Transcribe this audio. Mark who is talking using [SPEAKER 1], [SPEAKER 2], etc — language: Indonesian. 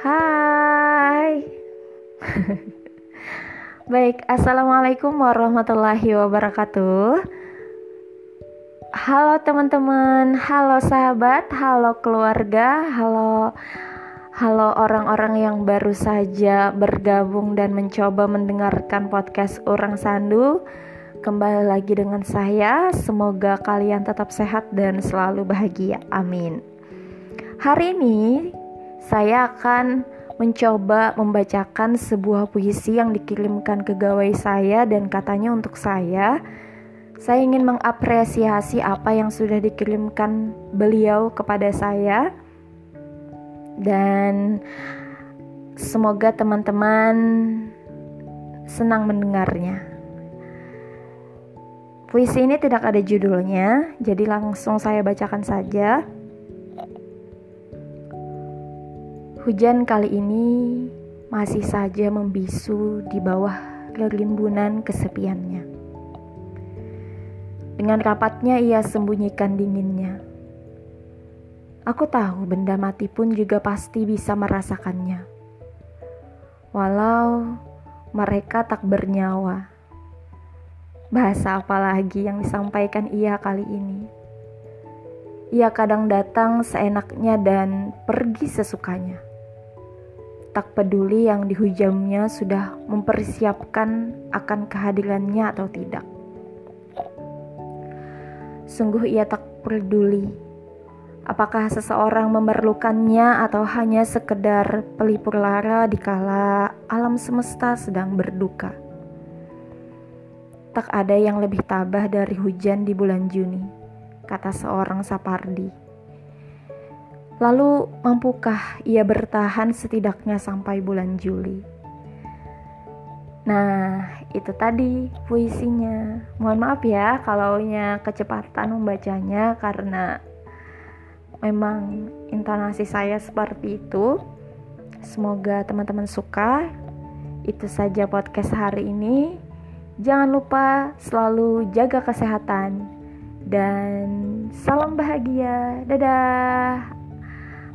[SPEAKER 1] Hai. Baik, Assalamualaikum warahmatullahi wabarakatuh. Halo teman-teman, halo sahabat, halo keluarga, halo Halo orang-orang yang baru saja bergabung dan mencoba mendengarkan podcast Orang Sandu. Kembali lagi dengan saya, semoga kalian tetap sehat dan selalu bahagia, amin. Hari ini saya akan mencoba membacakan sebuah puisi yang dikirimkan ke gawai saya dan katanya untuk saya saya ingin mengapresiasi apa yang sudah dikirimkan beliau kepada saya dan semoga teman-teman senang mendengarnya. Puisi ini tidak ada judulnya, jadi langsung saya bacakan saja. Hujan kali ini masih saja membisu di bawah kerimbunan kesepiannya. Dengan rapatnya ia sembunyikan dinginnya. Aku tahu benda mati pun juga pasti bisa merasakannya. Walau mereka tak bernyawa. Bahasa apa lagi yang disampaikan ia kali ini? Ia kadang datang seenaknya dan pergi sesukanya tak peduli yang dihujamnya sudah mempersiapkan akan kehadirannya atau tidak. Sungguh ia tak peduli apakah seseorang memerlukannya atau hanya sekedar pelipur lara dikala alam semesta sedang berduka. Tak ada yang lebih tabah dari hujan di bulan Juni, kata seorang Sapardi. Lalu, mampukah ia bertahan setidaknya sampai bulan Juli? Nah, itu tadi puisinya. Mohon maaf ya kalau kecepatan membacanya karena memang intonasi saya seperti itu. Semoga teman-teman suka. Itu saja podcast hari ini. Jangan lupa selalu jaga kesehatan dan salam bahagia. Dadah.